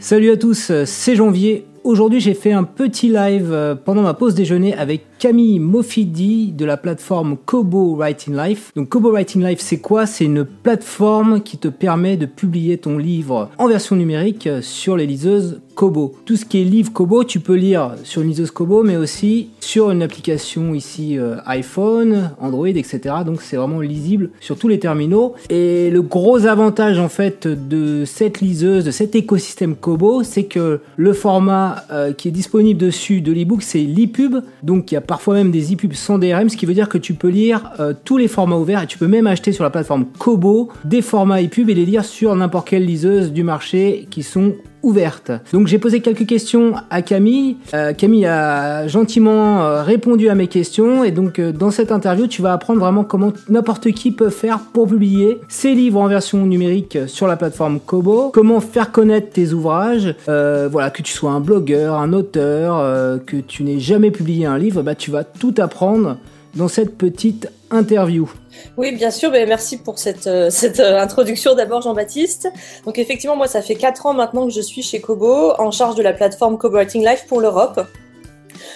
Salut à tous, c'est Janvier. Aujourd'hui, j'ai fait un petit live euh, pendant ma pause déjeuner avec Camille Mofidi de la plateforme Kobo Writing Life. Donc Kobo Writing Life, c'est quoi? C'est une plateforme qui te permet de publier ton livre en version numérique sur les liseuses Kobo. Tout ce qui est livre Kobo, tu peux lire sur une liseuse Kobo, mais aussi sur une application ici euh, iPhone, Android, etc. Donc c'est vraiment lisible sur tous les terminaux. Et le gros avantage en fait de cette liseuse, de cet écosystème Kobo, c'est que le format euh, qui est disponible dessus de l'ebook, c'est l'ePub. Donc il y a parfois même des ePubs sans DRM, ce qui veut dire que tu peux lire euh, tous les formats ouverts et tu peux même acheter sur la plateforme Kobo des formats ePub et les lire sur n'importe quelle liseuse du marché qui sont Donc j'ai posé quelques questions à Camille. Euh, Camille a gentiment euh, répondu à mes questions. Et donc euh, dans cette interview tu vas apprendre vraiment comment n'importe qui peut faire pour publier ses livres en version numérique sur la plateforme Kobo, comment faire connaître tes ouvrages, voilà que tu sois un blogueur, un auteur, que tu n'aies jamais publié un livre, bah tu vas tout apprendre dans cette petite interview. Oui, bien sûr. Mais merci pour cette, euh, euh, introduction d'abord, Jean-Baptiste. Donc effectivement, moi, ça fait quatre ans maintenant que je suis chez Kobo, en charge de la plateforme Kobo Writing Life pour l'Europe.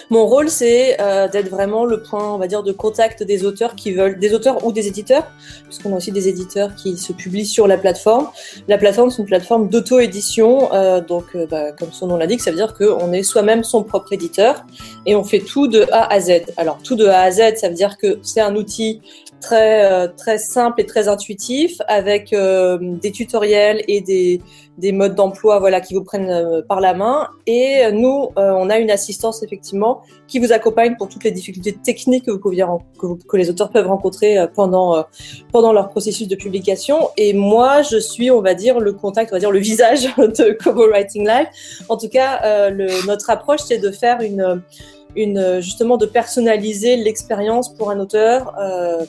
Mon rôle, c'est euh, d'être vraiment le point, on va dire, de contact des auteurs qui veulent, des auteurs ou des éditeurs, puisqu'on a aussi des éditeurs qui se publient sur la plateforme. La plateforme, c'est une plateforme d'auto-édition, euh, donc, euh, bah, comme son nom l'indique, ça veut dire qu'on est soi-même son propre éditeur et on fait tout de A à Z. Alors, tout de A à Z, ça veut dire que c'est un outil très très simple et très intuitif avec des tutoriels et des des modes d'emploi voilà qui vous prennent euh, par la main. Et euh, nous euh, on a une assistance effectivement qui vous accompagne pour toutes les difficultés techniques que vous pouviez que, que les auteurs peuvent rencontrer pendant pendant leur processus de publication. Et moi je suis on va dire le contact on va dire le visage de Kobo Writing Live en tout cas notre approche c'est de faire une justement de personnaliser l'expérience pour un auteur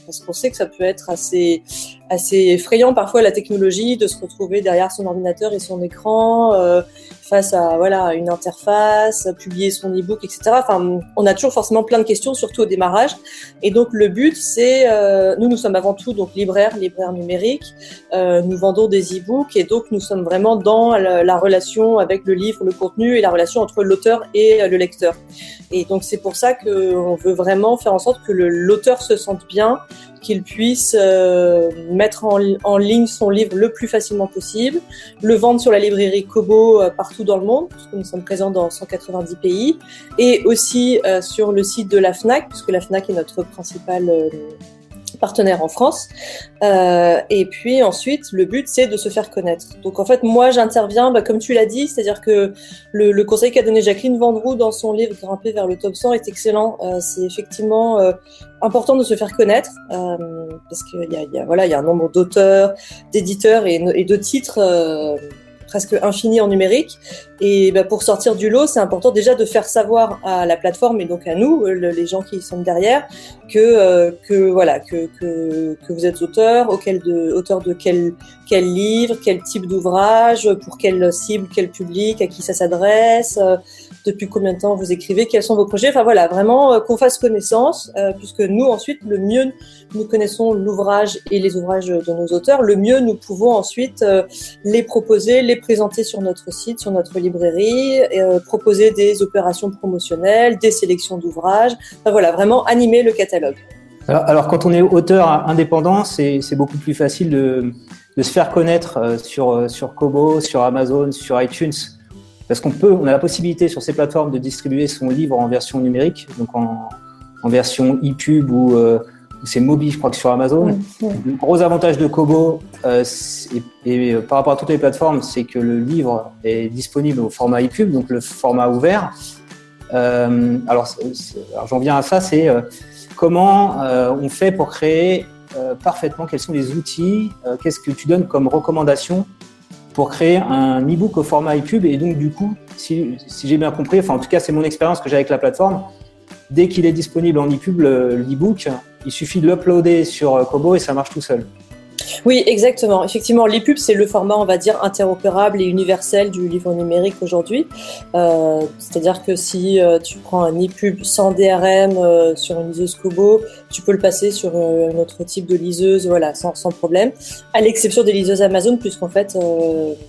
parce qu'on sait que ça peut être assez assez effrayant parfois la technologie de se retrouver derrière son ordinateur et son écran euh, face à voilà une interface, publier son e-book, etc. Enfin, on a toujours forcément plein de questions, surtout au démarrage. Et donc le but, c'est euh, nous, nous sommes avant tout donc libraires, libraires numériques. Euh, nous vendons des e-books et donc nous sommes vraiment dans la, la, relation avec le livre, le contenu et la relation entre l'auteur et le lecteur. Et donc c'est pour ça qu'on veut vraiment faire en sorte que l'auteur se sente bien, qu'il puisse euh, mettre en, ligne son livre le plus facilement possible, le vendre sur la librairie Kobo euh, partout dans le monde, puisque nous sommes présents dans 190 pays, et aussi euh, sur le site de la FNAC, puisque la FNAC est notre principal partenaire en France. Euh, et puis ensuite, le but, c'est de se faire connaître. Donc en fait, moi, j'interviens, bah, comme tu l'as dit, c'est-à-dire que le, le conseil qu'a donné Jacqueline Vendroux dans son livre Grimper vers le top 100 est excellent. Euh, c'est effectivement euh, important de se faire connaître euh, parce qu'il y a, y a, voilà, il y a un nombre d'auteurs, d'éditeurs et, et, de titres euh, presque infini en numérique. Et bah, pour sortir du lot, c'est important déjà de faire savoir à la plateforme et donc à nous, les gens qui sont derrière, que euh, que voilà que, que, que vous êtes auteur, de auteur de quel quel livre, quel type d'ouvrage, pour quelle cible, quel public, à qui ça s'adresse, euh, depuis combien de temps vous écrivez, quels sont vos projets? Enfin voilà, vraiment euh, qu'on fasse connaissance, euh, puisque nous ensuite, le mieux nous connaissons l'ouvrage et les ouvrages de nos auteurs, le mieux nous pouvons ensuite les proposer, les présenter sur notre site, sur notre librairie, proposer des opérations promotionnelles, des sélections d'ouvrages. Enfin voilà, vraiment animer le catalogue. Alors, quand on est auteur indépendant, c'est beaucoup plus facile de, de se faire connaître euh, sur, euh, sur Kobo, sur Amazon, sur iTunes. Parce qu'on peut, on a la possibilité sur ces plateformes de distribuer son livre en version numérique, donc en, en version e-pub ou, euh, c'est mobile, je crois que sur Amazon. Le gros avantage de Kobo, euh, et, par rapport à toutes les plateformes, c'est que le livre est disponible au format e-pub, donc le format ouvert. Euh, alors, alors j'en viens à ça, c'est comment on fait pour créer parfaitement quels sont les outils, qu'est-ce que tu donnes comme recommandation pour créer un e-book au format e-pub. Et donc, du coup, si, j'ai bien compris, enfin, en tout cas, c'est mon expérience que j'ai avec la plateforme. Dès qu'il est disponible en e-pub, l'e-book, il suffit de l'uploader sur euh, Kobo et ça marche tout seul. Oui, exactement. Effectivement, l'EPUB, c'est le format, on va dire, interopérable et universel du livre numérique aujourd'hui. Euh, c'est-à-dire que si euh, tu prends un EPUB sans DRM euh, sur une liseuse Kobo, tu peux le passer sur un autre type de liseuse, voilà, sans, sans problème. À l'exception des liseuses Amazon, puisqu'en fait,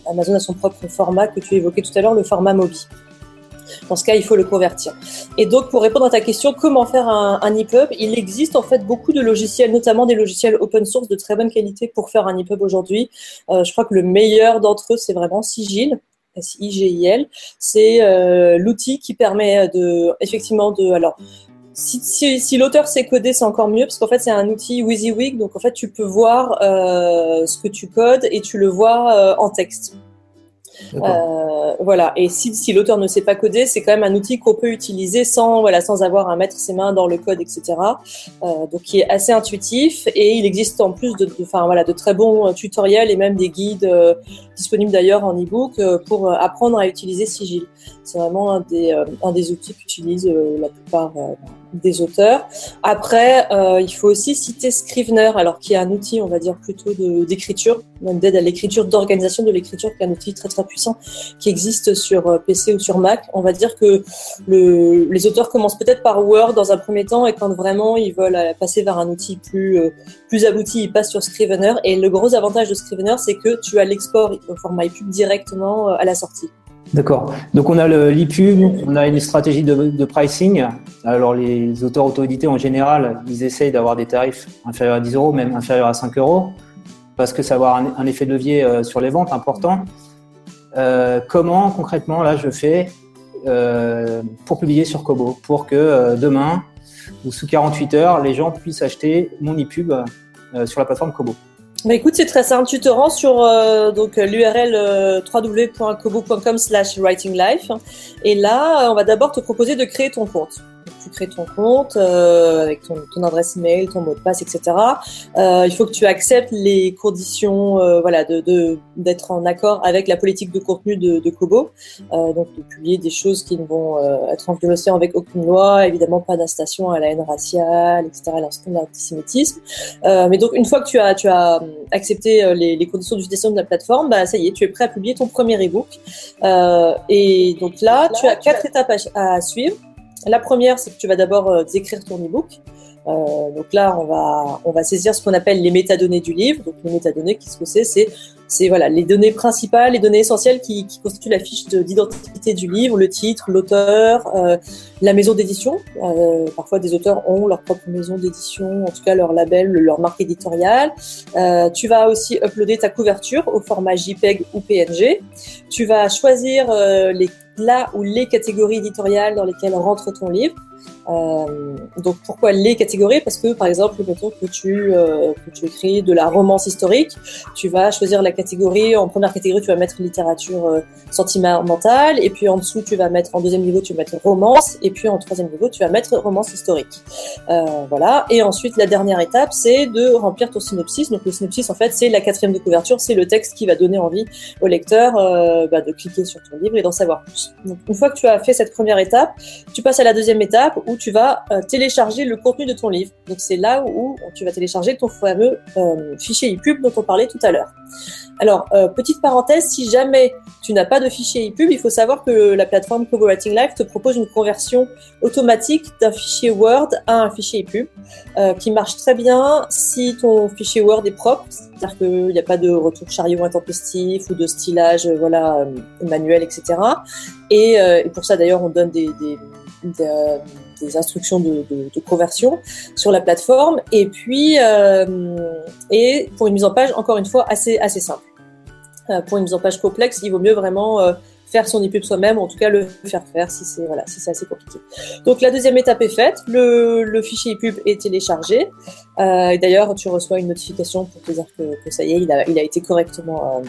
Amazon a son propre format que tu évoquais tout à l'heure, le format Mobi. Dans ce cas, il faut le convertir. Et donc, pour répondre à ta question, comment faire un, EPUB Il existe en fait beaucoup de logiciels, notamment des logiciels open source de très bonne qualité pour faire un EPUB aujourd'hui. Euh, je crois que le meilleur d'entre eux, c'est vraiment Sigil. S-I-G-I-L, c'est euh, l'outil qui permet de, effectivement, de, alors, si, l'auteur sait coder, c'est encore mieux parce qu'en fait c'est un outil WYSIWYG, donc en fait tu peux voir euh, ce que tu codes et tu le vois en texte. Euh, voilà. Et si, si l'auteur ne sait pas coder, c'est quand même un outil qu'on peut utiliser sans, voilà, sans avoir à mettre ses mains dans le code, etc. Euh, donc, qui est assez intuitif et il existe en plus de, enfin voilà, de très bons euh, tutoriels et même des guides euh, disponibles d'ailleurs en e-book euh, pour apprendre à utiliser Sigil. C'est vraiment un des, un des outils qu'utilisent la plupart des auteurs. Après, euh, il faut aussi citer Scrivener, alors qui est un outil, on va dire plutôt d'écriture, même d'aide à l'écriture, d'organisation de l'écriture, qui est un outil très très puissant qui existe sur euh, PC ou sur Mac. On va dire que le, les auteurs commencent peut-être par Word dans un premier temps, et quand vraiment ils veulent euh, passer vers un outil plus euh, plus abouti, ils passent sur Scrivener. Et le gros avantage de Scrivener, c'est que tu as l'export au format EPUB directement à la sortie. D'accord. Donc on a l'IPUB, on a une stratégie de, pricing. Alors les auteurs auto-édités en général, ils essayent d'avoir des tarifs inférieurs à 10 euros, même inférieurs à 5 euros, parce que ça va avoir un, effet de levier euh, sur les ventes important. Euh, comment concrètement là je fais euh, pour publier sur Kobo, pour que euh, demain ou sous 48 heures, les gens puissent acheter mon IPUB euh, sur la plateforme Kobo bah écoute, c'est très simple. Tu te rends sur euh, l'URL euh, www.kobo.com slash writinglife. Et là, on va d'abord te proposer de créer ton compte tu crées ton compte euh, avec ton, ton, adresse email, ton mot de passe, etc. Euh, il faut que tu acceptes les conditions, euh, voilà, de d'être en accord avec la politique de contenu de, de Kobo, euh, donc de publier des choses qui ne vont euh, être en violation avec aucune loi, évidemment pas d'incitation à la haine raciale, etc. L'instant d'antisémitisme. Euh, mais donc une fois que tu as tu as accepté les, les conditions d'utilisation de la plateforme, bah ça y est, tu es prêt à publier ton premier ebook. et donc là, tu as quatre étapes à, à suivre. La première, c'est que tu vas d'abord euh, écrire ton e-book. Euh, donc là, on va, on va saisir ce qu'on appelle les métadonnées du livre. Donc les métadonnées, qu'est-ce que c'est? C'est c'est voilà les données principales, les données essentielles qui, constituent la fiche d'identité du livre, le titre, l'auteur, euh, la maison d'édition. Euh, parfois, des auteurs ont leur propre maison d'édition, en tout cas leur label, leur marque éditoriale. Euh, tu vas aussi uploader ta couverture au format JPEG ou PNG. Tu vas choisir euh, les là ou les catégories éditoriales dans lesquelles rentre ton livre. Euh, donc pourquoi les catégories? Parce que par exemple, mettons que tu euh, que tu écris de la romance historique, tu vas choisir la catégorie. En première catégorie, tu vas mettre littérature euh, sentimentale, et puis en dessous, tu vas mettre en deuxième niveau, tu vas mettre romance, et puis en troisième niveau, tu vas mettre romance historique. Euh, voilà. Et ensuite, la dernière étape, c'est de remplir ton synopsis. Donc le synopsis, en fait, c'est la quatrième de couverture, c'est le texte qui va donner envie au lecteur euh, bah, de cliquer sur ton livre et d'en savoir plus. Donc, une fois que tu as fait cette première étape, tu passes à la deuxième étape où tu vas euh, télécharger le contenu de ton livre. Donc c'est là où, tu vas télécharger ton fameux euh, fichier ePub dont on parlait tout à l'heure. Alors, euh, petite parenthèse, si jamais tu n'as pas de fichier ePub, il faut savoir que la plateforme Kobo Writing Live te propose une conversion automatique d'un fichier Word à un fichier ePub, qui marche très bien si ton fichier Word est propre, c'est-à-dire qu'il n'y a pas de retour chariot intempestif ou de stylage, voilà, manuel, etc. Et, et, pour ça, d'ailleurs, on donne des, des, des des instructions de, conversion sur la plateforme et puis euh, et pour une mise en page encore une fois assez assez simple. Euh, pour une mise en page complexe, il vaut mieux vraiment euh, faire son EPUB soi-même, en tout cas le faire faire si c'est voilà si c'est assez compliqué. Donc la deuxième étape est faite, le, le fichier EPUB est téléchargé. D'ailleurs tu reçois une notification pour te dire que, ça y est, il a, il a été correctement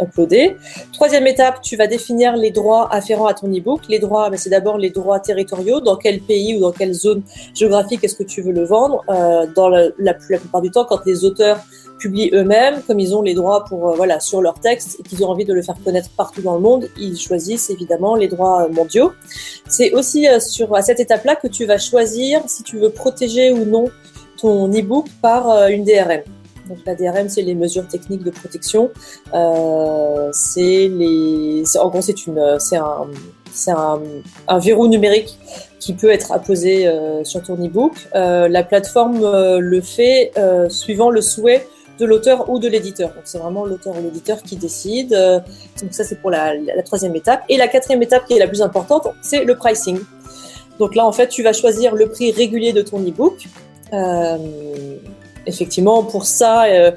uploadé. Troisième étape, tu vas définir les droits afférents à ton e-book. Les droits, ben, c'est d'abord les droits territoriaux. Dans quel pays ou dans quelle zone géographique est-ce que tu veux le vendre? Euh, Dans la, la, la, plupart du temps, quand les auteurs publient eux-mêmes, comme ils ont les droits pour euh, voilà sur leur texte et qu'ils ont envie de le faire connaître partout dans le monde, ils choisissent évidemment les droits mondiaux. C'est aussi euh, sur à cette étape-là que tu vas choisir si tu veux protéger ou non ton e-book par euh, une DRM. Donc la DRM, c'est les mesures techniques de protection. c'est les, en gros, c'est une, c'est un, un, verrou numérique qui peut être apposé sur ton e-book. la plateforme le fait suivant le souhait de l'auteur ou de l'éditeur. Donc c'est vraiment l'auteur ou l'éditeur qui décide. Donc ça c'est pour la, troisième étape. Et la quatrième étape qui est la plus importante, c'est le pricing. Donc là en fait tu vas choisir le prix régulier de ton e-book. Euh, effectivement pour ça euh,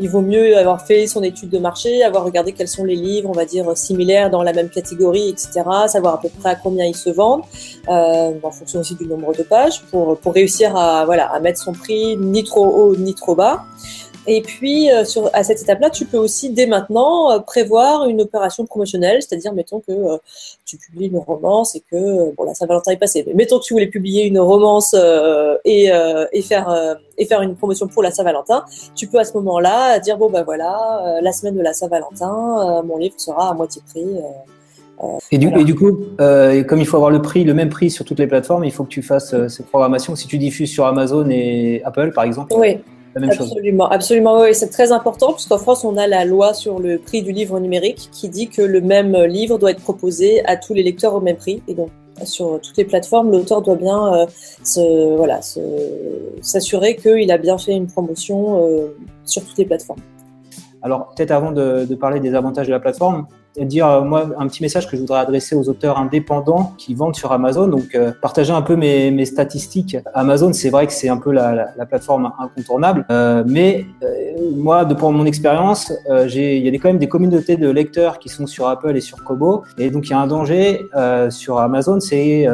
il vaut mieux avoir fait son étude de marché, avoir regardé quels sont les livres, on va dire, similaires dans la même catégorie, etc., savoir à peu près à combien ils se vendent, euh, en fonction aussi du nombre de pages, pour, pour réussir à, voilà, à mettre son prix ni trop haut ni trop bas. Et puis, euh, sur, à cette étape-là, tu peux aussi, dès maintenant, euh, prévoir une opération promotionnelle, c'est-à-dire, mettons que euh, tu publies une romance et que, bon, la Saint-Valentin est passé, mais mettons que tu voulais publier une romance et, et, faire, et faire une promotion pour la Saint-Valentin, tu peux à ce moment-là dire, bon, ben voilà, la semaine de la Saint-Valentin, mon livre sera à moitié prix. Et du, et du, coup, comme il faut avoir le prix, le même prix sur toutes les plateformes, il faut que tu fasses cette programmation. Si tu diffuses sur Amazon et Apple, par exemple, oui absolument, Absolument, oui, c'est très important puisqu'en France, on a la loi sur le prix du livre numérique qui dit que le même livre doit être proposé à tous les lecteurs au même prix. Et donc, sur toutes les plateformes, l'auteur doit bien euh, se, voilà, s'assurer qu'il a bien fait une promotion euh, sur toutes les plateformes. Alors, peut-être avant de, de, parler des avantages de la plateforme, dire euh, moi un petit message que je voudrais adresser aux auteurs indépendants qui vendent sur Amazon. Donc euh, partager un peu mes, mes statistiques. Amazon, c'est vrai que c'est un peu la, la, la plateforme incontournable, euh, mais moi, de pour mon expérience, il y a quand même des communautés de lecteurs qui sont sur Apple et sur Kobo, et donc il y a un danger sur Amazon, c'est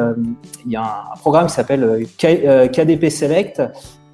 il y a un programme qui s'appelle KDP Select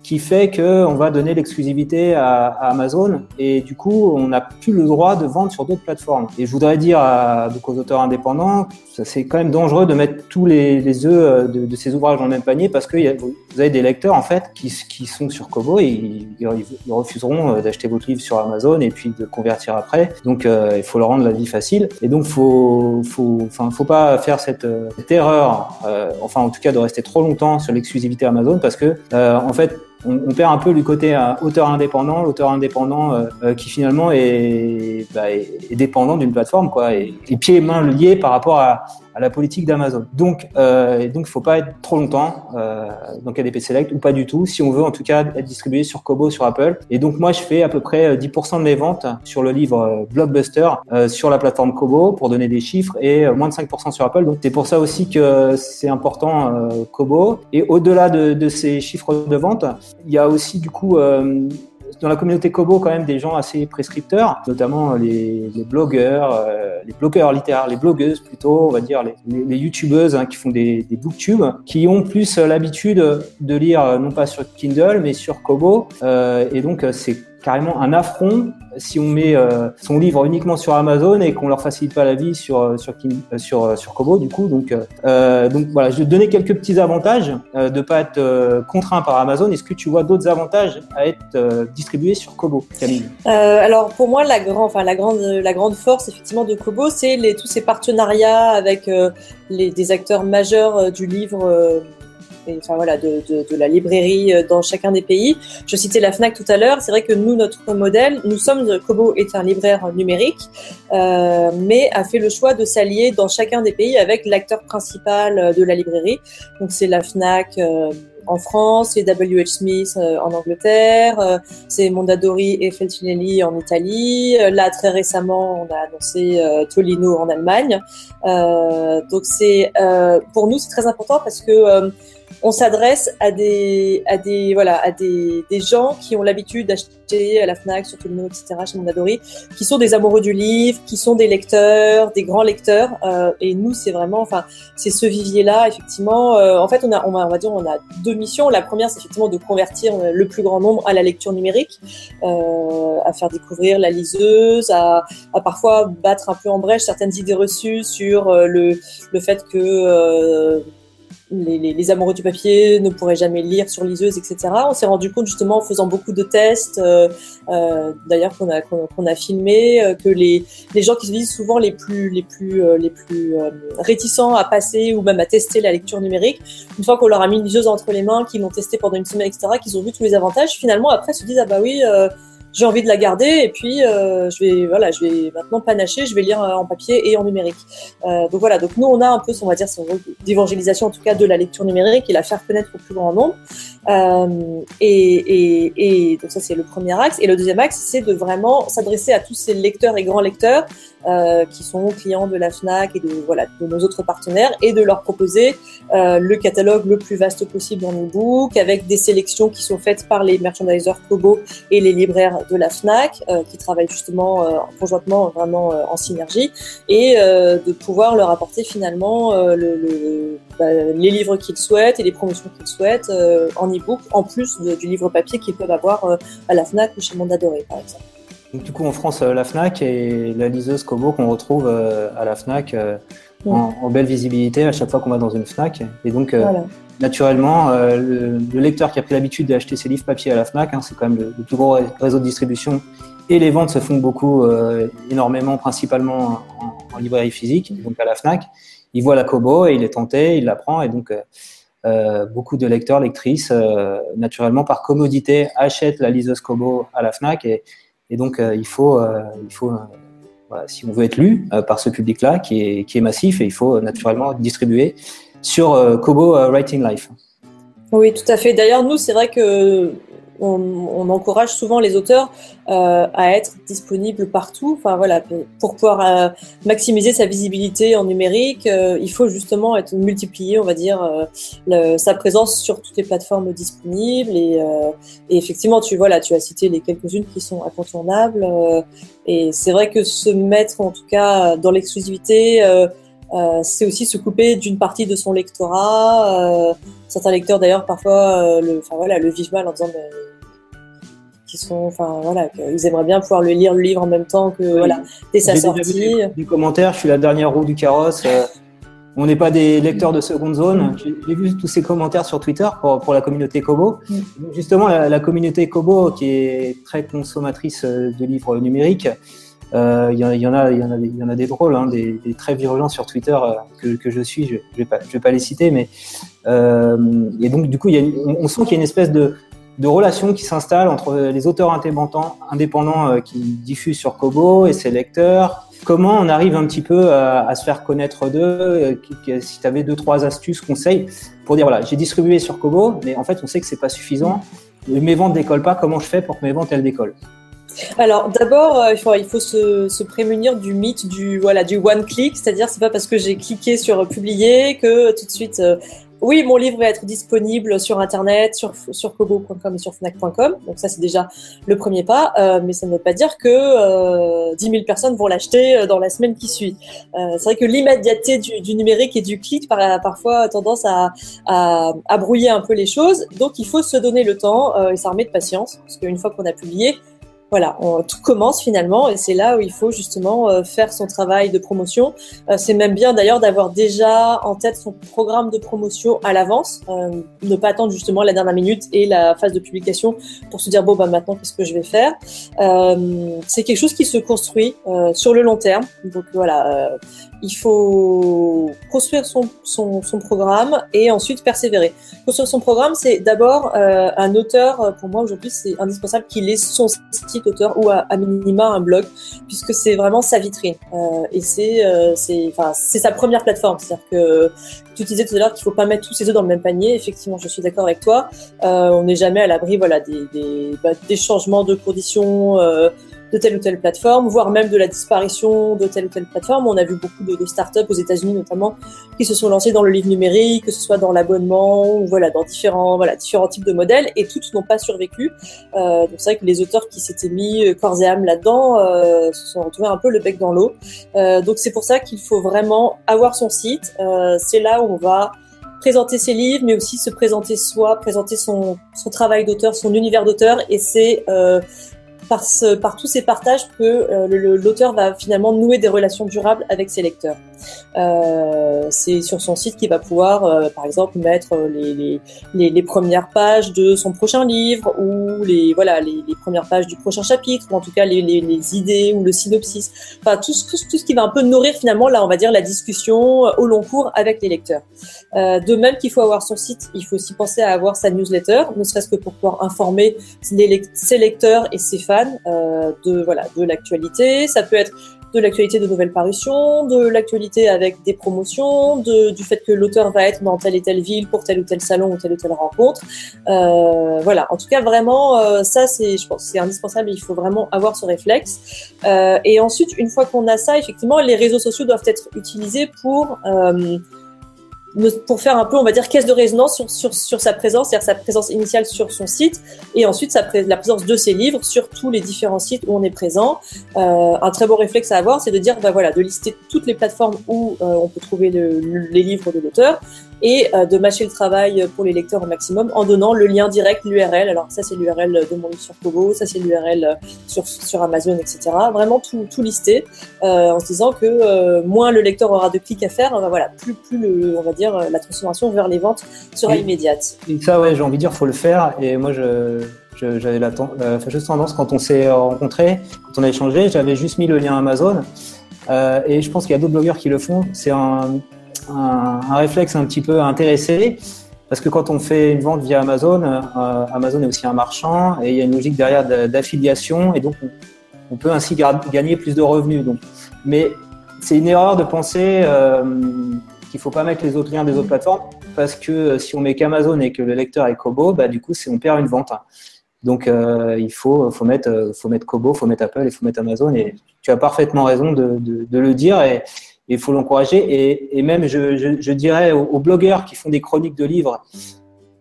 qui fait qu'on va donner l'exclusivité à, à, Amazon et du coup, on n'a plus le droit de vendre sur d'autres plateformes. Et je voudrais dire à, donc aux auteurs indépendants, c'est quand même dangereux de mettre tous les, les œufs euh, de, de, ces ouvrages dans le même panier parce que y a, vous avez des lecteurs en fait qui, qui sont sur Kobo et ils, ils refuseront euh, d'acheter votre livre sur Amazon et puis de convertir après. Donc, euh, il faut leur rendre la vie facile. Et donc, faut, faut, enfin, faut pas faire cette, cette erreur, euh, enfin, en tout cas, de rester trop longtemps sur l'exclusivité Amazon parce que, euh, en fait, on, on, perd un peu du côté euh, auteur indépendant, l'auteur indépendant euh, euh, qui finalement est, bah, est, dépendant d'une plateforme, quoi, et les pieds et mains liés par rapport à, à la politique d'Amazon. Donc, euh, donc, faut pas être trop longtemps euh, dans KDP Select ou pas du tout, si on veut en tout cas être distribué sur Kobo, sur Apple. Et donc, moi, je fais à peu près 10% de mes ventes sur le livre Blockbuster euh, sur la plateforme Kobo pour donner des chiffres et moins de 5% sur Apple. Donc, c'est pour ça aussi que c'est important euh, Kobo. Et au-delà de, de, ces chiffres de vente, il y a aussi du coup euh, dans la communauté Kobo quand même des gens assez prescripteurs, notamment les, blogueurs, euh, les blogueurs littéraires, les blogueuses plutôt, on va dire les, les, youtubeuses hein, qui font des, des booktubes, qui ont plus l'habitude de lire non pas sur Kindle mais sur Kobo, euh, et donc c'est carrément un affront si on met euh, son livre uniquement sur Amazon et qu'on leur facilite pas la vie sur euh, sur euh, sur Kobo du coup. Donc donc voilà je vais te donner quelques petits avantages euh, de pas être contraint par Amazon. Est-ce que tu vois d'autres avantages à être distribué sur Kobo Camille? Alors pour moi la grande enfin la grande la grande force effectivement de Kobo c'est les tous ces partenariats avec les des acteurs majeurs du livre enfin voilà, de, de, de, la librairie euh, dans chacun des pays. Je citais la Fnac tout à l'heure. C'est vrai que nous, notre modèle, nous sommes Kobo est un libraire numérique, euh, mais a fait le choix de s'allier dans chacun des pays avec l'acteur principal de la librairie. Donc c'est la Fnac. Euh, en France, c'est W.H. Smith euh, en Angleterre, euh, c'est Mondadori et Feltrinelli en Italie. Euh, là, très récemment, on a annoncé Tolino en Allemagne. donc c'est pour nous c'est très important parce que on s'adresse à des, à des, voilà, à des, des gens qui ont l'habitude d'acheter à la Fnac, sur Tolino, etc., chez Mondadori, qui sont des amoureux du livre, qui sont des lecteurs, des grands lecteurs. Euh, et nous, c'est vraiment, enfin, c'est ce vivier-là, effectivement. Euh, en fait, on a, on va, on va dire, on a deux missions. La première, c'est effectivement de convertir le plus grand nombre à la lecture numérique, euh, à faire découvrir la liseuse, à, à, parfois battre un peu en brèche certaines idées reçues sur euh, le, le fait que euh, les, les, les, amoureux du papier ne pourraient jamais lire sur liseuse, etc. On s'est rendu compte justement en faisant beaucoup de tests, euh, euh, d'ailleurs qu'on a, qu'on, a filmé, euh, que les, les gens qui se disent souvent les plus, les plus, euh, les plus euh, réticents à passer ou même à tester la lecture numérique, une fois qu'on leur a mis une liseuse entre les mains, qu'ils l'ont testé pendant une semaine, etc., qu'ils ont vu tous les avantages, finalement après se disent ah bah oui j'ai envie de la garder et puis euh, je vais voilà, je vais maintenant panacher, je vais lire en papier et en numérique. Euh, donc voilà, donc nous on a un peu, on va dire, son rôle d'évangélisation en tout cas de la lecture numérique et la faire connaître au plus grand nombre. Euh, et, et, et, donc ça c'est le premier axe. Et le deuxième axe, c'est de vraiment s'adresser à tous ces lecteurs et grands lecteurs euh, qui sont clients de la Fnac et de voilà de nos autres partenaires et de leur proposer euh, le catalogue le plus vaste possible en e-book avec des sélections qui sont faites par les merchandisers Kobo et les libraires de la Fnac euh, qui travaillent justement euh, conjointement vraiment euh, en synergie et de pouvoir leur apporter finalement le, le, bah, les livres qu'ils souhaitent et les promotions qu'ils souhaitent en e-book en plus du livre papier qu'ils peuvent avoir à la Fnac ou chez Mondadori par exemple. Donc, du coup, en France, la FNAC et la liseuse Kobo qu'on retrouve à la FNAC en, belle visibilité à chaque fois qu'on va dans une FNAC. Et donc, naturellement, le, lecteur qui a pris l'habitude d'acheter ses livres papier à la FNAC, hein, c'est quand même le, le, plus gros réseau de distribution et les ventes se font beaucoup, euh, énormément, principalement en, en, librairie physique, donc à la FNAC. Il voit la Kobo et il est tenté, il la prend. Et donc, euh, euh beaucoup de lecteurs, lectrices, euh, naturellement, par commodité, achètent la liseuse Kobo à la FNAC. Et, et donc, euh, il faut, il faut voilà, si on veut être lu par ce public-là, qui est, qui est massif, et il faut naturellement distribuer sur Kobo Writing Life. Oui, tout à fait. D'ailleurs, nous, c'est vrai que on, encourage souvent les auteurs euh, à être disponibles partout. Enfin voilà, pour pouvoir euh, maximiser sa visibilité en numérique, euh, il faut justement être multiplié, on va dire, sa présence sur toutes les plateformes disponibles. Et, et, effectivement, tu vois là, tu as cité les quelques-unes qui sont incontournables. et c'est vrai que se mettre, en tout cas, dans l'exclusivité. c'est aussi se couper d'une partie de son lectorat. certains lecteurs d'ailleurs parfois le, enfin voilà, le vivent mal en disant qui sont, enfin voilà, ils aimeraient bien pouvoir le lire le livre en même temps que voilà, dès sa sortie. Du commentaire, je suis la dernière roue du carrosse. Euh, on n'est pas des lecteurs de seconde zone. J'ai vu tous ces commentaires sur Twitter pour, pour la communauté Kobo. Mm. Justement, la, communauté Kobo, qui est très consommatrice euh, de livres numériques, euh, il y, y, en a, il y en a, il y en a des drôles, hein, des, des, très virulents sur Twitter que, que, je suis. Je, je vais pas, je vais pas les citer, mais et donc du coup, il y a on, on sent qu'il y a une espèce de de relations qui s'installent entre les auteurs indépendants, indépendants euh, qui diffusent sur Kobo et ses lecteurs. Comment on arrive un petit peu à, se faire connaître d'eux euh, Si tu avais deux, trois astuces, conseils pour dire voilà, j'ai distribué sur Kobo, mais en fait, on sait que c'est pas suffisant. Mes ventes décollent pas. Comment je fais pour que mes ventes elles décollent? Alors d'abord, euh, il faut, se, se, prémunir du mythe du voilà du one click, c'est-à-dire c'est pas parce que j'ai cliqué sur publier que tout de suite oui, mon livre va être disponible sur Internet, sur, sur kobo.com et sur fnac.com. Donc ça, c'est déjà le premier pas. Euh, mais ça ne veut pas dire que euh, 10 000 personnes vont l'acheter euh, dans la semaine qui suit. Euh, c'est vrai que l'immédiateté du, du, numérique et du clic par, parfois a tendance à, à, à, brouiller un peu les choses. Donc il faut se donner le temps euh, et s'armer de patience. Parce qu'une fois qu'on a publié, voilà, tout commence finalement et c'est là où il faut justement euh, faire son travail de promotion. Euh, c'est même bien d'ailleurs d'avoir déjà en tête son programme de promotion à l'avance, euh, ne pas attendre justement la dernière minute et la phase de publication pour se dire bon bah maintenant qu'est-ce que je vais faire? c'est quelque chose qui se construit sur le long terme. Donc voilà, il faut construire son, son, son, programme et ensuite persévérer. Construire son programme, c'est d'abord euh, un auteur, euh, pour moi aujourd'hui, c'est indispensable qu'il ait son auteur ou à, minima un blog, puisque c'est vraiment sa vitrine. Euh, et c'est euh, sa première plateforme. C'est-à-dire que tu disais tout à l'heure qu'il faut pas mettre tous ses œufs dans le même panier. Effectivement, je suis d'accord avec toi. Euh, on n'est jamais à l'abri voilà, des, des, bah, des changements de conditions de telle ou telle plateforme, voire même de la disparition de telle ou telle plateforme. On a vu beaucoup de, de startups aux États-Unis notamment qui se sont lancés dans le livre numérique, que ce soit dans l'abonnement ou voilà dans différents voilà différents types de modèles et toutes n'ont pas survécu. Euh, donc c'est vrai que les auteurs qui s'étaient mis euh, corps et âme là-dedans euh, se sont retrouvés un peu le bec dans l'eau. Euh, donc c'est pour ça qu'il faut vraiment avoir son site. Euh, c'est là où on va présenter ses livres, mais aussi se présenter soi, présenter son, son travail d'auteur, son univers d'auteur. Et c'est euh, par, tous ces partages que euh, l'auteur va finalement nouer des relations durables avec ses lecteurs. c'est sur son site qu'il va pouvoir, par exemple, mettre les, les, les, premières pages de son prochain livre ou les voilà les, premières pages du prochain chapitre ou en tout cas les, idées ou le synopsis. Enfin tout ce, tout ce qui va un peu nourrir finalement là on va dire la discussion au long cours avec les lecteurs. de même qu'il faut avoir son site, il faut aussi penser à avoir sa newsletter, ne serait-ce que pour pouvoir informer ses lecteurs et ses fans euh, de voilà de l'actualité. Ça peut être de l'actualité de nouvelles parutions, de l'actualité avec des promotions, du fait que l'auteur va être dans telle et telle ville pour tel ou tel salon ou telle ou telle rencontre. Euh, voilà, en tout cas vraiment euh, ça c'est je pense c'est indispensable. Il faut vraiment avoir ce réflexe. Et ensuite une fois qu'on a ça, effectivement les réseaux sociaux doivent être utilisés pour pour faire un peu, on va dire, caisse de résonance sur, sur, sur sa présence, c'est-à-dire sa présence initiale sur son site, et ensuite sa la présence de ses livres sur tous les différents sites où on est présent. Euh, un très bon réflexe à avoir, c'est de dire, bah voilà, de lister toutes les plateformes où euh, on peut trouver le, les livres de l'auteur, et euh, de mâcher le travail pour les lecteurs au maximum en donnant le lien direct, l'URL. Alors ça c'est l'URL de mon livre sur Kobo, ça c'est l'URL sur, sur Amazon, etc. Vraiment tout, tout listé euh, en se disant que euh, moins le lecteur aura de clics à faire, voilà, plus, plus le, on va dire la transformation vers les ventes sera immédiate. Et ça ouais, j'ai envie de dire, faut le faire. Et moi je j'avais la, la fâcheuse tendance quand on s'est rencontrés, quand on a échangé, j'avais juste mis le lien Amazon. Euh, et je pense qu'il y a d'autres blogueurs qui le font. C'est un, un, réflexe un petit peu intéressé. Parce que quand on fait une vente via Amazon, euh, Amazon est aussi un marchand et il y a une logique derrière d'affiliation et donc on, peut ainsi gagner plus de revenus. Donc. Mais c'est une erreur de penser euh, qu'il faut pas mettre les autres liens des autres plateformes parce que euh, si on met qu'Amazon et que le lecteur est Kobo, bah, du coup on perd une vente. Donc il faut, faut, mettre, faut mettre Kobo, faut mettre Apple et faut mettre Amazon. Et tu as parfaitement raison de, le dire. Il faut l'encourager. Et, même, je, dirais aux, blogueurs qui font des chroniques de livres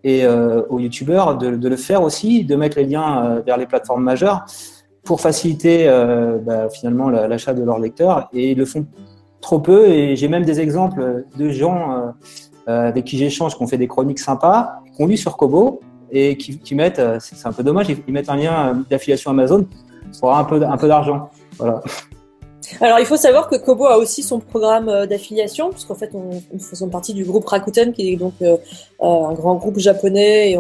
et euh, aux youtubeurs de, le faire aussi, de mettre les liens euh, vers les plateformes majeures pour faciliter euh, bah, finalement l'achat de leurs lecteurs. Et ils le font trop peu. Et j'ai même des exemples de gens avec qui j'échange, qui ont fait des chroniques sympas, qui ont lu sur Kobo et qui, qui mettent, c'est un peu dommage, ils mettent un lien d'affiliation Amazon pour avoir un peu, un peu d'argent. Voilà. Alors, il faut savoir que Kobo a aussi son programme euh, d'affiliation, puisqu'en fait, on, nous faisons partie du groupe Rakuten, qui est donc euh, euh, un grand groupe japonais et,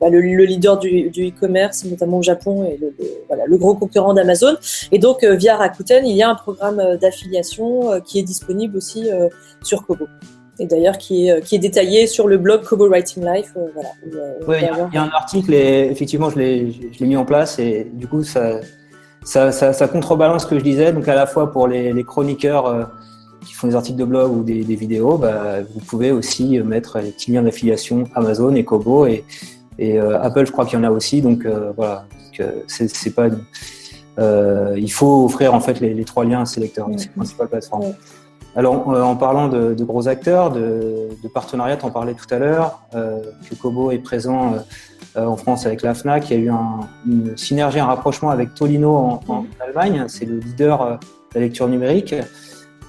bah, le, leader du e-commerce, notamment au Japon, et le, voilà, le gros concurrent d'Amazon. Et donc, via Rakuten, il y a un programme d'affiliation qui est disponible aussi sur Kobo et d'ailleurs qui est, qui est détaillé sur le blog Kobo Writing Life. voilà, oui, il y, a un article et effectivement je l'ai mis en place et du coup ça, ça, ça, ça, contrebalance ce que je disais. Donc à la fois pour les, les chroniqueurs euh, qui font des articles de blog ou des, des vidéos, bah, vous pouvez aussi mettre les petits liens d'affiliation Amazon et Kobo et, et euh, Apple, je crois qu'il y en a aussi. Donc euh, voilà, c'est pas. il faut offrir en fait les, les trois liens à ces lecteurs, c'est principale plateforme. Alors, en parlant de, de gros acteurs, de, de partenariat, on parlait tout à l'heure, euh, que Kobo est présent euh, en France avec la FNAC. Il y a eu un, une synergie, un rapprochement avec Tolino en, en Allemagne. C'est le leader euh, de la lecture numérique.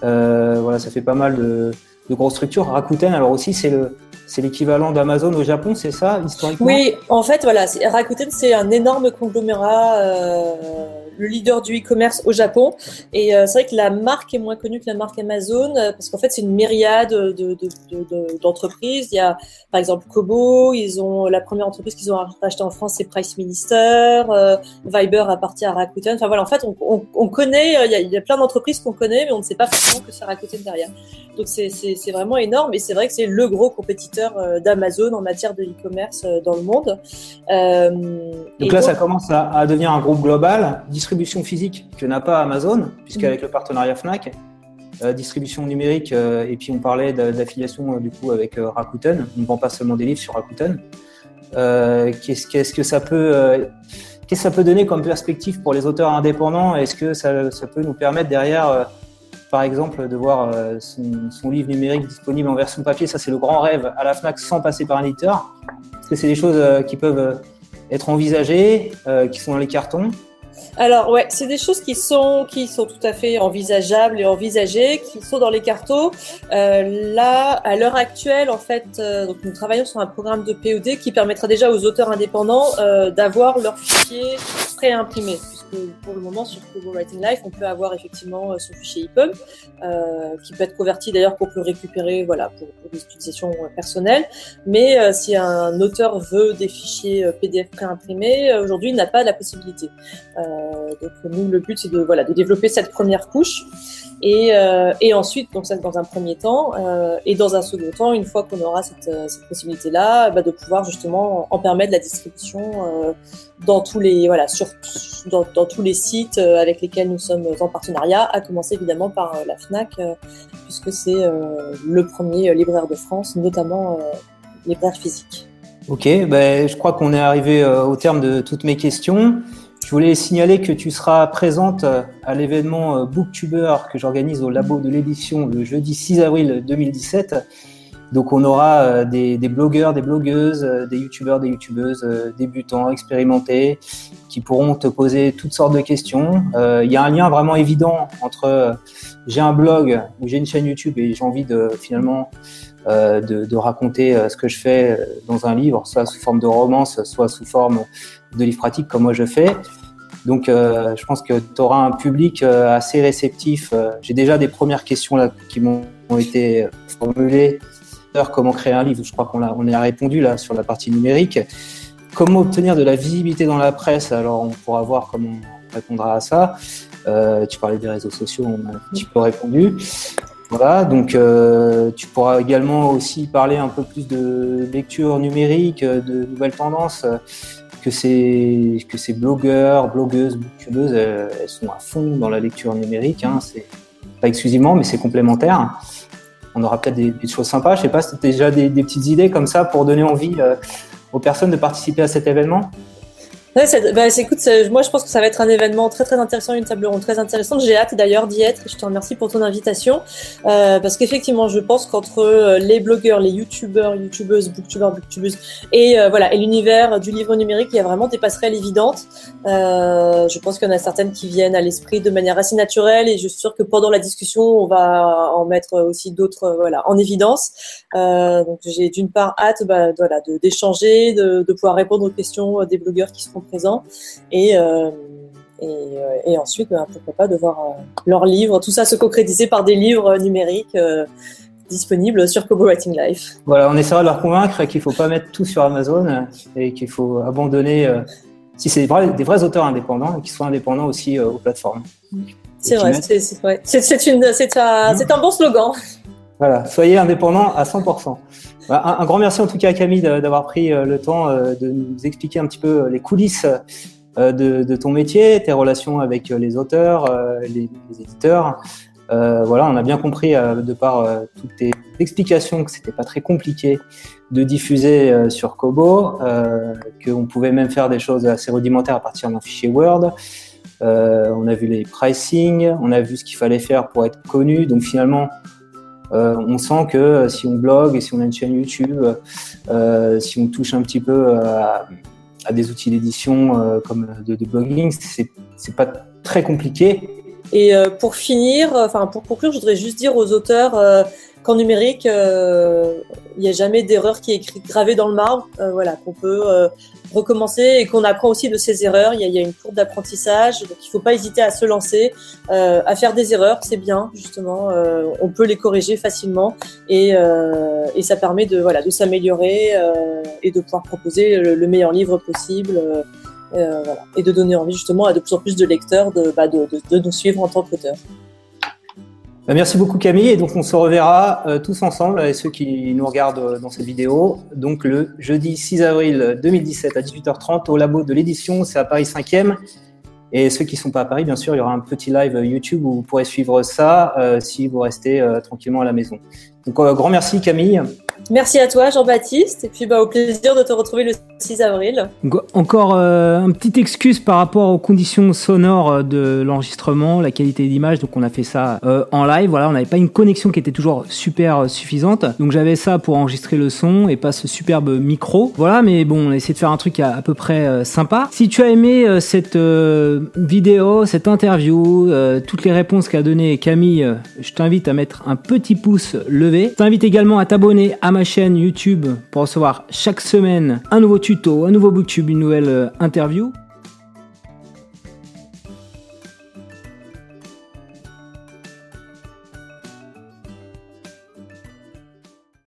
Euh, voilà, ça fait pas mal de, de grosses structures. Rakuten, alors aussi, c'est le, c'est l'équivalent d'Amazon au Japon, c'est ça, historiquement Oui, en fait, voilà, Rakuten, c'est un énorme conglomérat euh, le leader du e-commerce au Japon. Et euh, c'est vrai que la marque est moins connue que la marque Amazon euh, parce qu'en fait, c'est une myriade d'entreprises. De, de, Il y a, par exemple, Kobo. Ils ont la première entreprise qu'ils ont rachetée en France, c'est Price Minister. Viber appartient à Rakuten. Enfin voilà, en fait, on connaît. Il y, a, il y a plein d'entreprises qu'on connaît, mais on ne sait pas forcément que c'est Rakuten derrière. Donc c'est vraiment énorme. Et c'est vrai que c'est le gros compétiteur d'Amazon en matière de e-commerce dans le monde. donc là, ça commence à, à, devenir un groupe global distribution physique que n'a pas Amazon, puisqu'avec mm. le partenariat Fnac, euh, distribution numérique, euh, et puis on parlait d'affiliation euh, du coup avec Rakuten. On ne vend pas seulement des livres sur Rakuten. Qu'est-ce -ce que ça peut qu'est-ce que ça peut donner comme perspective pour les auteurs indépendants? Est-ce que ça, ça, peut nous permettre derrière, par exemple, de voir son, son, livre numérique disponible en version papier Ça, c'est le grand rêve à la FNAC sans passer par un éditeur. Est-ce que c'est des choses qui peuvent être envisagées, qui sont dans les cartons alors ouais, c'est des choses qui sont qui sont tout à fait envisageables et envisagées, qui sont dans les cartos. Euh, là, à l'heure actuelle, en fait, euh, donc nous travaillons sur un programme de POD qui permettra déjà aux auteurs indépendants euh, d'avoir leur fichier pré-imprimé pour le moment, sur Google Writing Life, on peut avoir effectivement euh, son fichier EPUB, euh, qui peut être converti d'ailleurs qu'on peut récupérer voilà, pour, des utilisations euh, personnelles. Mais si un auteur veut des fichiers PDF pré-imprimés, aujourd'hui, il n'a pas la possibilité. Donc nous, le but, c'est de, voilà, de développer cette première couche. Et, euh, et, ensuite, donc ça dans un premier temps, euh, et dans un second temps, une fois qu'on aura cette, possibilité-là, bah, de pouvoir justement en permettre la distribution euh, dans tous les voilà sur dans, dans, tous les sites euh, avec lesquels nous sommes en partenariat, à commencer évidemment par euh, la Fnac, euh, puisque c'est le premier libraire de France, notamment libraire physique. Ok, ben, je crois qu'on est arrivé au terme de toutes mes questions. Je voulais signaler que tu seras présente à l'événement Booktuber que j'organise au labo de l'édition le jeudi 6 avril 2017. Donc on aura euh, des, blogueurs, des blogueuses, euh, des youtubeurs, des youtubeuses euh, débutants, expérimentés, qui pourront te poser toutes sortes de questions. Il y a un lien vraiment évident entre j'ai un blog ou j'ai une chaîne YouTube et j'ai envie de finalement de, raconter ce que je fais dans un livre, soit sous forme de romance, soit sous forme de livre pratique comme moi je fais. Donc, euh, je pense que tu auras un public assez réceptif. J'ai déjà des premières questions là qui m'ont été formulées comment créer un livre? Je crois qu'on a, on a répondu là sur la partie numérique. Comment obtenir de la visibilité dans la presse? Alors, on pourra voir comment on répondra à ça. Euh, tu parlais des réseaux sociaux, on a un petit peu répondu. Voilà, donc euh, tu pourras également aussi parler un peu plus de lecture numérique, de nouvelles tendances, que ces, que ces blogueurs, blogueuses, booktubeuses, elles, sont à fond dans la lecture numérique. Hein, c'est pas exclusivement, mais c'est complémentaire on aura peut-être des, choses sympas. Je sais pas, c'était déjà des, petites idées comme ça pour donner envie euh, aux personnes de participer à cet événement? Ouais, bah, écoute, moi je pense que ça va être un événement très très intéressant, une table ronde très intéressante. J'ai hâte d'ailleurs d'y être. Je te remercie pour ton invitation euh, parce qu'effectivement, je pense qu'entre euh, les blogueurs, les youtubeurs, youtubeuses, booktubeurs, booktubeuses et euh, voilà et l'univers du livre numérique, il y a vraiment des passerelles évidentes. Euh, je pense qu'il y en a certaines qui viennent à l'esprit de manière assez naturelle et je suis sûre que pendant la discussion, on va en mettre aussi d'autres voilà en évidence. donc j'ai d'une part hâte bah, voilà d'échanger, de, de pouvoir répondre aux questions des blogueurs qui seront présents. Et, euh, euh, et, ensuite, ben, pourquoi pas de voir euh, leurs livres, tout ça se concrétiser par des livres numériques disponibles sur Kobo Writing Life. Voilà, on essaiera de leur convaincre qu'il ne faut pas mettre tout sur Amazon et qu'il faut abandonner, si c'est des vrais auteurs indépendants, qu'ils soient indépendants aussi aux plateformes. C'est vrai, c'est un, un bon slogan. Voilà, soyez indépendants à 100%. Bah, un, grand merci en tout cas à Camille d'avoir pris euh, le temps euh, de nous expliquer un petit peu euh, les coulisses de, ton métier, tes relations avec les auteurs, les, éditeurs. voilà, on a bien compris de par toutes tes explications que c'était pas très compliqué de diffuser sur Kobo, qu'on pouvait même faire des choses assez rudimentaires à partir d'un fichier Word. on a vu les pricing, on a vu ce qu'il fallait faire pour être connu. Donc finalement, on sent que euh, si on blogue et si on a une chaîne YouTube, euh, si on touche un petit peu à, des outils d'édition comme de, de blogging, c'est pas très compliqué. Et pour finir, enfin pour conclure, je voudrais juste dire aux auteurs qu'en numérique, il n'y a jamais d'erreur qui est gravée dans le marbre. voilà, qu'on peut recommencer et qu'on apprend aussi de ses erreurs. Il y a, une courbe d'apprentissage, donc il ne faut pas hésiter à se lancer, euh, à faire des erreurs, c'est bien justement. Euh, on peut les corriger facilement et, euh, et ça permet de voilà de s'améliorer euh, et de pouvoir proposer le, meilleur livre possible. Euh, voilà, et de donner envie justement à de plus en plus de lecteurs de, bah, de, nous suivre en tant qu'auteur. Bah, merci beaucoup Camille et donc on se reverra euh, tous ensemble et ceux qui nous regardent euh, dans cette vidéo donc le jeudi 6 avril 2017 à 18h30 au labo de l'édition, c'est à Paris 5e et ceux qui sont pas à Paris bien sûr il y aura un petit live YouTube où vous pourrez suivre ça euh, si vous restez tranquillement à la maison. Donc grand merci Camille. Merci à toi Jean-Baptiste et puis bah, au plaisir de te retrouver le 6 avril. Encore euh, une petite excuse par rapport aux conditions sonores euh, de l'enregistrement, la qualité d'image. Donc on a fait ça euh, en live. Voilà, on n'avait pas une connexion qui était toujours super suffisante. Donc j'avais ça pour enregistrer le son et pas ce superbe micro. Voilà, mais bon, on a essayé de faire un truc à, peu près sympa. Si tu as aimé cette vidéo, cette interview, euh, toutes les réponses qu'a donné Camille, euh, je t'invite à mettre un petit pouce levé. Je t'invite également à t'abonner ma chaîne YouTube pour recevoir chaque semaine un nouveau tuto, un nouveau booktube, une nouvelle interview.